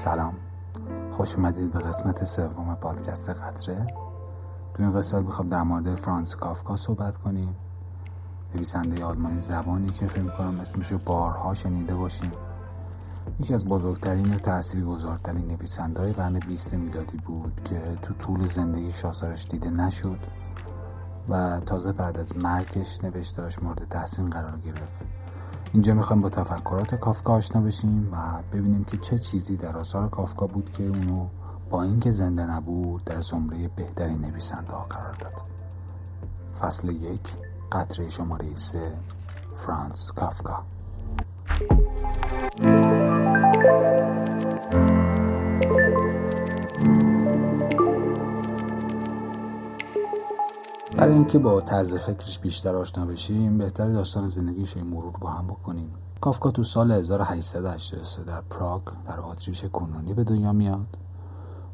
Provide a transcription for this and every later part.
سلام. خوش اومدید به قسمت سوم پادکست قطره. تو این قسمت می‌خوام در مورد فرانس کافکا صحبت کنیم. نویسنده آلمانی زبانی که فکر می‌کنم اسمشو بارها شنیده باشیم. یکی از بزرگترین و تاثیرگذارترین نویسنده های قرن بیست میلادی بود که تو طول زندگی شاسرش دیده نشد و تازه بعد از مرگش نوشتهاش مورد تحسین قرار گرفت. اینجا می‌خوایم با تفکرات کافکا آشنا بشیم و ببینیم که چه چیزی در آثار کافکا بود که اونو با اینکه زنده نبود در زمره بهترین نویسنده ها قرار داد. فصل یک قطره شماره سه فرانس کافکا. برای اینکه با طرز فکرش بیشتر آشنا بشیم بهتر داستان زندگیش این مرور با هم بکنیم. کافکا تو سال 1883 در پراگ در آتریش کنونی به دنیا میاد.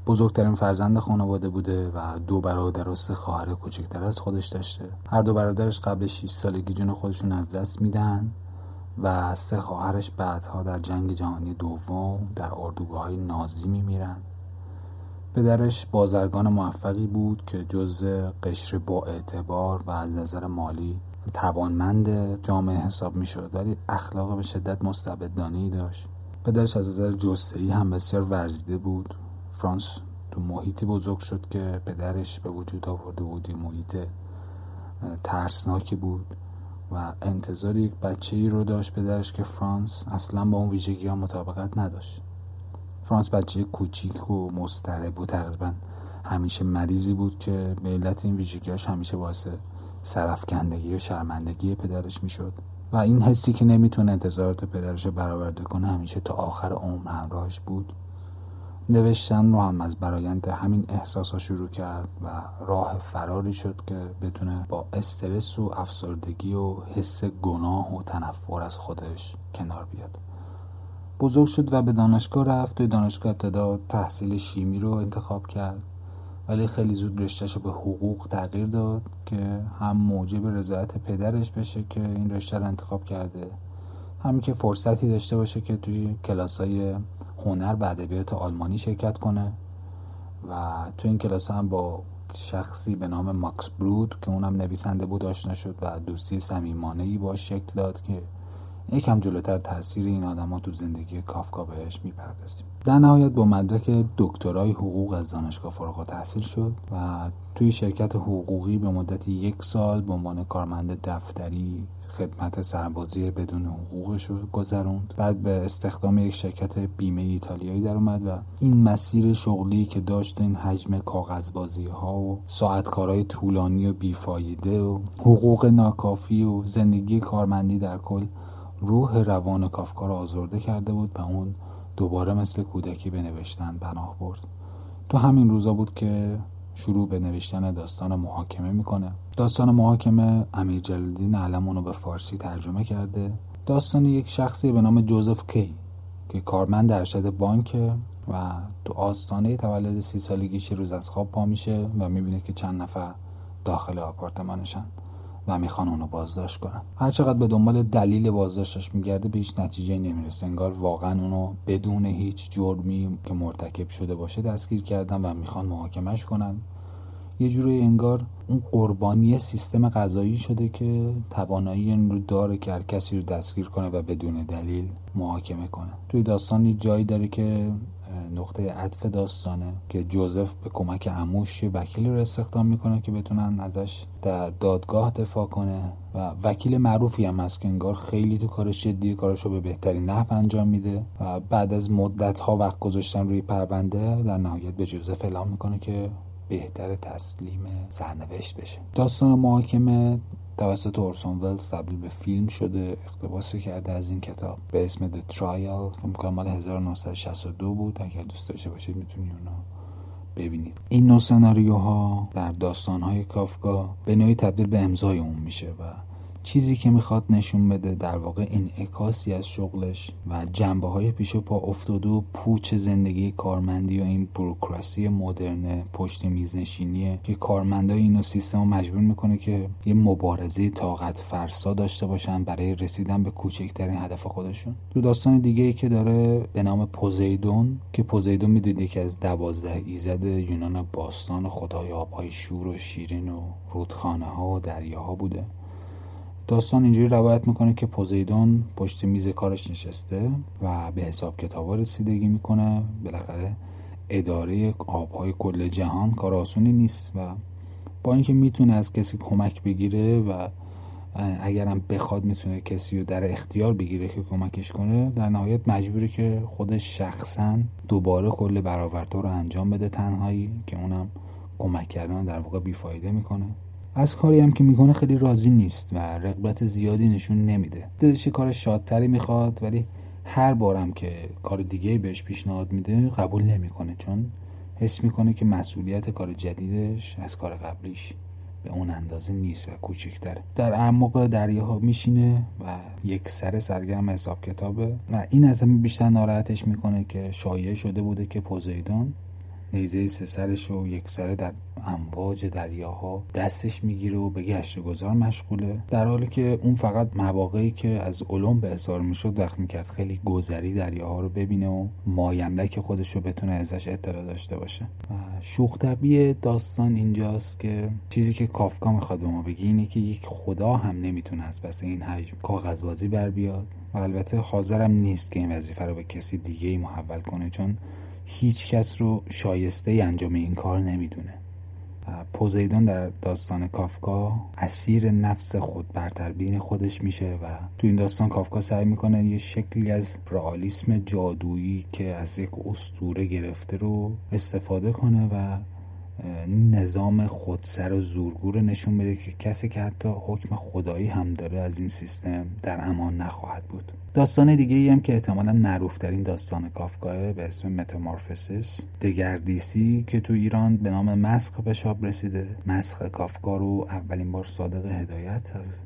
بزرگترین فرزند خانواده بوده و دو برادر و سه خواهر کوچکتر از خودش داشته. هر دو برادرش قبل 6 سالگی جون خودشون از دست میدن و سه خواهرش بعدها در جنگ جهانی دوم در اردوگاه های نازی میمیرن. پدرش بازرگان موفقی بود که جزو قشر با اعتبار و از نظر مالی توانمند جامعه حساب می شد ولی اخلاق به شدت مستبدانه داشت. پدرش از نظر جسته‌ای هم بسیار ورزیده بود. فرانس تو محیطی بزرگ شد که پدرش به وجود آورده بودی محیط ترسناکی بود و انتظار یک بچه ای رو داشت پدرش که فرانس اصلا با اون ویژگی ها مطابقت نداشت. فرانس بچه کوچیک و مسترب و تقریبا همیشه مریضی بود که به علت این ویژگیاش همیشه باعث سرفکندگی و شرمندگی پدرش می‌شد. و این حسی که نمی‌تونه انتظارات پدرش رو برآورده کنه همیشه تا آخر عمر همراهش بود. نوشتن رو هم از برایند همین احساسا شروع کرد و راه فراری شد که بتونه با استرس و افسردگی و حس گناه و تنفر از خودش کنار بیاد. بزرگ شد و به دانشگاه رفت توی دانشگاه ابتدا تحصیل شیمی رو انتخاب کرد. ولی خیلی زود رشتهش به حقوق تغییر داد که هم موجب رضایت پدرش بشه که این رشته رو انتخاب کرده. همین که فرصتی داشته باشه که توی کلاس های هنر به ادبیات آلمانی شرکت کنه. و تو این کلاس هم با شخصی به نام ماکس برود که اونم نویسنده بود آشنا شد و دوستی صمیمانه ای باش شکل داد که یکم جلوتر تاثیر این آدما تو زندگی کافکا بهش می‌پردازیم. در نهایت با مدرک دکترای حقوق از دانشگاه فارغ التحصیل شد و توی شرکت حقوقی به مدت یک سال به عنوان کارمند دفتری خدمت سربازی بدون حقوقش رو گذروند. بعد به استخدام یک شرکت بیمه ایتالیایی در اومد و این مسیر شغلی که داشت این حجم کاغذبازی ها و ساعتکارهای طولانی و بیفایده و حقوق ناکافی و زندگی کارمندی در کل روح روان کافکا را آزرده کرده بود و اون دوباره مثل کودکی به نوشتن پناه برد. تو همین روزا بود که شروع به نوشتن داستان محاکمه می‌کنه. داستان محاکمه امیر جلالدین علم به فارسی ترجمه کرده. داستان یک شخصی به نام جوزف کی که کارمند ارشد بانک و تو آستانه تولد سی سالگیش روز از خواب پا میشه و می‌بینه که چند نفر داخل آپارتمانشن. و می‌خوان اونو بازداشت کنن. هر چقدر به دنبال دلیل بازداشتش میگرده به هیچ نتیجه نمی‌رسه. انگار واقعا اونو بدون هیچ جرمی که مرتکب شده باشه دستگیر کردن و می‌خوان محاکمش کنن. یه جوری انگار اون قربانی سیستم غذایی شده که توانایی این رو داره که هر کسی رو دستگیر کنه و بدون دلیل محاکمه کنه. توی داستان جایی داره که نقطه عطف داستانه که جوزف به کمک عموش وکیلی رو استخدام می‌کنه که بتونن ازش در دادگاه دفاع کنه و وکیل معروفی هم هست که انگار خیلی تو کارش جدی کارش رو به بهترین نحو انجام میده و بعد از مدت ها وقت گذاشتن روی پرونده در نهایت به جوزف اعلام می‌کنه که بهتر تسلیم سرنوشت بشه. داستان محاکمه توسط اورسون ولز تبدیل به فیلم شده اقتباسی کرده از این کتاب. به اسم The Trial فیلم کنم مال 1962 بود. اگر دوست داشته باشید می‌تونید اونو ببینید. این نوع سناریوها در داستانهای کافکا به نوعی تبدیل به امضای اون میشه و چیزی که می‌خواد نشون بده در واقع این اکاسی از شغلش و جنبه های پیش پا افتاده و پوچ زندگی کارمندی و این بروکراسی مدرن پشت میزنشینیه که کارمندای اینو سیستم مجبور می‌کنه که یه مبارزه طاقت فرسا داشته باشن برای رسیدن به کوچکترین هدف خودشون. تو داستان دیگه ای که داره به نام پوزیدون که پوزیدون می‌دونید که از دوازده ایزد یونان باستان خدای آبهای شور و شیرین و رودخانه ها و دریاها بوده. داستان اینجوری روایت می‌کنه که پوزیدون پشت میز کارش نشسته و به حساب کتابا رسیدگی می‌کنه. بالاخره اداره آبهای کل جهان کار آسونی نیست و با اینکه می‌تونه از کسی کمک بگیره و اگرم بخواد می‌تونه کسی رو در اختیار بگیره که کمکش کنه در نهایت مجبوره که خودش شخصا دوباره کل برآوردها رو انجام بده تنهایی که اونم کمک کردن در واقع بیفایده می‌کنه. از کاری هم که می‌کنه خیلی راضی نیست و رغبت زیادی نشون نمیده. دلش کار شادتری می‌خواد ولی هر بارم که کار دیگه بهش پیشنهاد میده قبول نمی‌کنه چون حس می‌کنه که مسئولیت کار جدیدش از کار قبلیش به اون اندازه نیست و کوچکتره. در اعماق دریاها میشینه و یک سر سرگرم حساب کتابه. و این از همه بیشتر ناراحتش می‌کنه که شایع شده بوده که پوزیدون نیزه سه سرش یک سره در امواج دریاها دستش می‌گیره و به گشت گذار مشغوله. در حالی که اون فقط مواقعی که از علوم به اظهار می‌شد وقت می‌کرد خیلی گذری دریاها رو ببینه و مایملک خودش رو بتونه ازش اطلاع داشته باشه. شوخ داستان اینجاست که چیزی که کافکا می‌خواد به ما بگی اینه که یک خدا هم نمی‌تونه از پس این حجم کاغذبازی بر بیاد. و البته حاضرم نیست که این وظیفه رو به کسی دیگه ای محول کنه چون هیچ کس رو شایسته انجام این کار نمی‌دونه. پوزیدون در داستان کافکا اسیر نفس خود برتربین خودش میشه و تو این داستان کافکا سعی می‌کنه یه شکلی از رئالیسم جادویی که از یک استوره گرفته رو استفاده کنه و نظام خودسر و زورگور نشون بده که کسی که حتی حکم خدایی هم داره از این سیستم در امان نخواهد بود. داستان دیگه ای هم که احتمالا معروفترین داستان کافکاه به اسم متامورفسیس دگردیسی که تو ایران به نام مسخ به شاب رسیده. مسخ کافکا رو اولین بار صادق هدایت از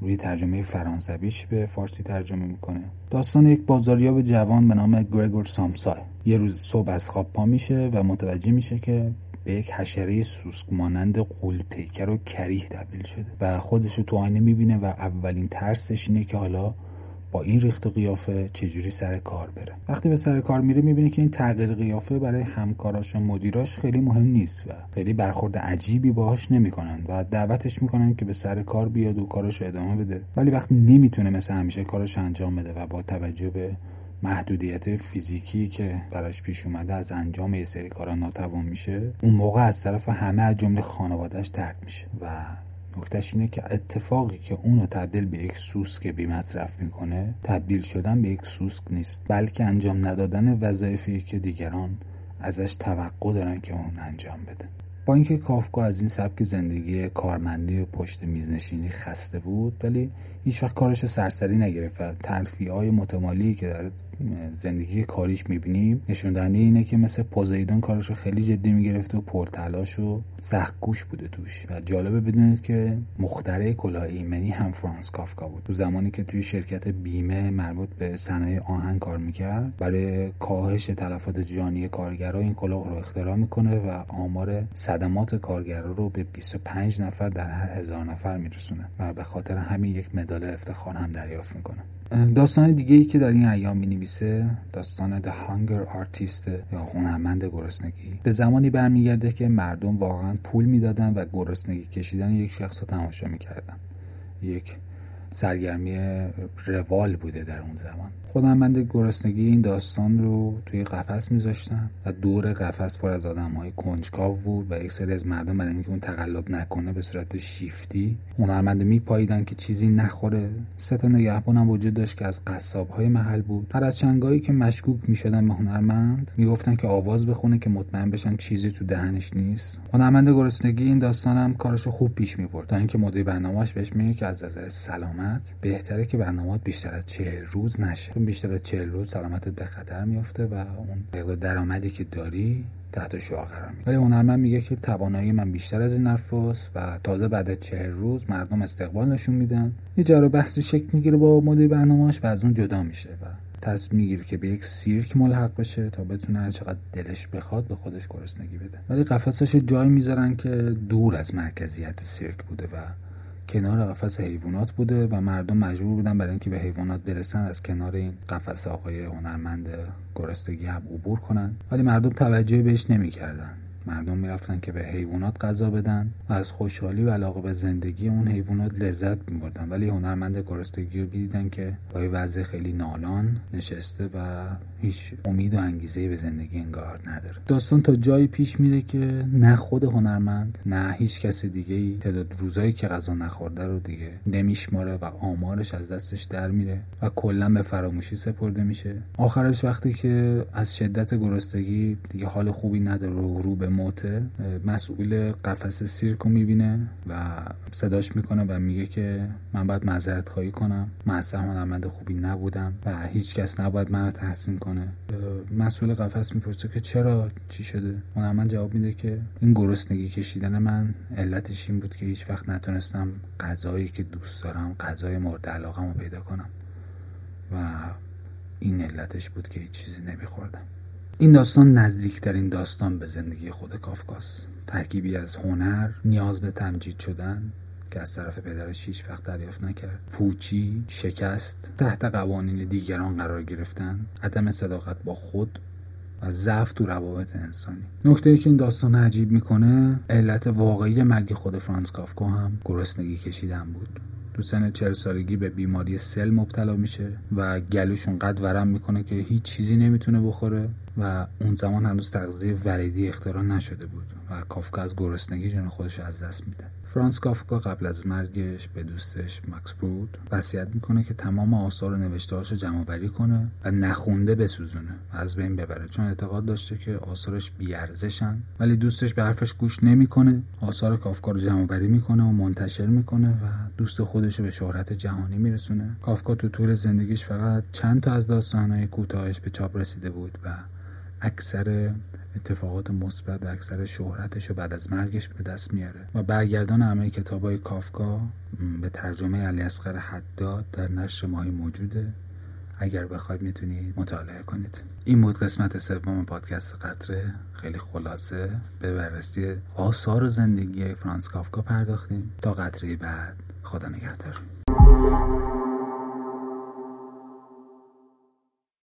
روی ترجمه فرانسویش به فارسی ترجمه می‌کنه. داستان یک بازاریاب جوان به نام گرگور سامسای. یه روز صبح از خواب پا میشه و متوجه میشه که به یک حشره سوسک مانند قول پیکر و کریه تبدیل شده و خودش رو تو آینه می‌بینه و اولین ترسش اینه که حالا با این ریخت قیافه چجوری سر کار بره. وقتی به سر کار میره می‌بینه که این تغییر قیافه برای همکاراش و مدیراش خیلی مهم نیست و خیلی برخورد عجیبی باهاش نمی‌کنن و دعوتش می‌کنن که به سر کار بیاد و کارش رو ادامه بده. ولی وقتی نمی‌تونه مثل همیشه کارش انجام بده و با توجه به محدودیت فیزیکی که براش پیش اومده از انجام یه سری کارا ناتوان میشه اون موقع از طرف همه از جمله خانوادهش ترد میشه و نکتهش اینه که اتفاقی که اونو تبدیل به یک سوسک بی مصرف می‌کنه تبدیل شدن به یک سوسک نیست. بلکه انجام ندادن وظایفی که دیگران ازش توقع دارن که اون انجام بده با اینکه کافکا از این سبک زندگی کارمندی و پشت میزنشینی خسته بود ولی هیچ وقت کارش سرسری نگرفت و های متمالی که در زندگی کاریش می‌بینیم. نشون دهنده اینه که مثل پوزیدون کارش خیلی جدی می‌گرفت و پرتلاش و سختگوش بوده توش. و جالبه بدونید که مخترع کلاه ایمنی هم فرانس کافکا بود. تو زمانی که توی شرکت بیمه مربوط به صنایع آهن کار می‌کرد برای کاهش تلفات جانی کارگرها این کلاه رو اختراع می‌کنه و آمار صدمات کارگرا رو به 25 نفر در هر هزار نفر میرسونه و به خاطر همین یک مدال افتخار هم دریافت می‌کنه. داستان دیگه ای که در این ایام می نویسه داستان The Hunger Artist یا هنرمند گرسنگی به زمانی برمیگرده که مردم واقعا پول می‌دادن و گرسنگی کشیدن یک شخص رو تماشا می‌کردن. یک سرگرمی روال بوده در اون زمان. خودمند گرسنگی این داستان رو توی قفس میذاشتن و دور قفس پر از آدم های کنجکاو بود و یک سری از مردم برای اینکه اون تقلب نکنه به صورت شیفتی هنرمند میپاییدن که چیزی نخوره. سه تا هم وجود داشت که از قصاب های محل بود. هر از چنگایی که مشکوک می‌شدن به هنرمند می‌گفتن که آواز بخونه که مطمئن بشن چیزی تو دهنش نیست. هنرمند گرسنگی این داستان هم کارشو خوب پیش می‌برد تا اینکه مدیر برنامهش بهش میگه که از نظر سلام برنامه بهتره که برنامه بیشتر از چهل روز نشه. چون بیشتر از چهل روز سلامتت به خطر میفته و اون مقدار درآمدی که داری تحت شعا قرار میده. ولی هنرمند میگه که توانایی من بیشتر از این حرفاست و تازه بعد از چهل روز مردم استقبال نشون میدن. یه جر بحثی شکل می‌گیره با مدیر برنامهش و از اون جدا میشه و تصمیم می‌گیره که به یک سیرک ملحق بشه تا بتونه هر چقدر دلش بخواد به خودش گرسنگی بده. ولی قفسش جای می‌ذارن که دور از مرکزیت سیرک بوده و کنار قفس حیوانات بوده و مردم مجبور بودن برای اینکه به حیوانات برسن از کنار این قفس آقای هنرمند گرسنگی هم عبور کنن. ولی مردم توجهی بهش نمی‌کردن. مردم می‌رفتن که به حیوانات غذا بدن و از خوشحالی و علاقه به زندگی اون حیوانات لذت میبردن. ولی هنرمند گرسنگی رو دیدن که با وضع خیلی نالان نشسته و هیچ امید و انگیزه به زندگی انگار نداره. داستان تا جایی پیش میره که نه خود هنرمند نه هیچ کس دیگه ای تعداد روزایی که غذا نخورده رو دیگه نمیشماره و آمارش از دستش در میره و کلا به فراموشی سپرده میشه. آخرش وقتی که از شدت گرسنگی دیگه حال خوبی نداره رو, رو به موته مسئول قفس سیرک رو می‌بینه و صداش می‌کنه و میگه که من باید معذرت خواهی کنم. من اصلا هنرمند خوبی نبودم و هیچ کس نباید من تحسین کنه. مسئول قفس می‌پرسه که چرا؟ چی شده؟ هنرمند جواب میده که این گرسنگی کشیدن من علتش این بود که هیچ وقت نتونستم غذایی که دوست دارم غذای مورد علاقم رو پیدا کنم و این علتش بود که هیچ چیزی نمیخوردم. این داستان نزدیکترین داستان به زندگی خود کافکاس. ترکیبی از هنر نیاز به تمجید شدن که از طرف پدرش هیچ وقت دریافت نکرد. پوچی شکست تحت قوانین دیگران قرار گرفتن. عدم صداقت با خود و ضعف تو روابط انسانی. نکته ای که این داستان عجیب می‌کنه علت واقعی مرگ خود فرانس کافکا هم گرسنگی کشیدن بود. تو سن چهل سالگی به بیماری سل مبتلا میشه و گلوشون قد ورم می‌کنه که هیچ چیزی نمی‌تونه بخوره. و اون زمان هنوز تغذیه وریدی اختراع نشده بود و کافکا از گرسنگی جون خودش از دست میده. فرانس کافکا قبل از مرگش به دوستش مکس برود وصیت می‌کنه که تمام آثار و نوشتهاش رو جمع بری کنه و نخونده بسوزونه و از بین ببره. چون اعتقاد داشته که آثارش بیارزشن ولی دوستش به حرفش گوش نمی‌کنه. آثار کافکا رو جمع بری می‌کنه و منتشر می‌کنه و دوست خودش رو به شهرت جهانی میرسونه. کافکا تو طول زندگیش فقط چند تا از داستانهای کوتاهش به چاپ رسیده بود و اکثر اتفاقات مثبت و اکثر شهرتش رو بعد از مرگش به دست میاره. و برگردان همه های کافکا به ترجمه علی اصغر حداد در نشر ماهی موجوده. اگر بخواید می‌تونید مطالعه کنید. این بود قسمت سوم پادکست قطره. خیلی خلاصه. به بررسی آثار زندگی فرانس کافکا پرداختیم. تا قطره بعد خدا نگهدار.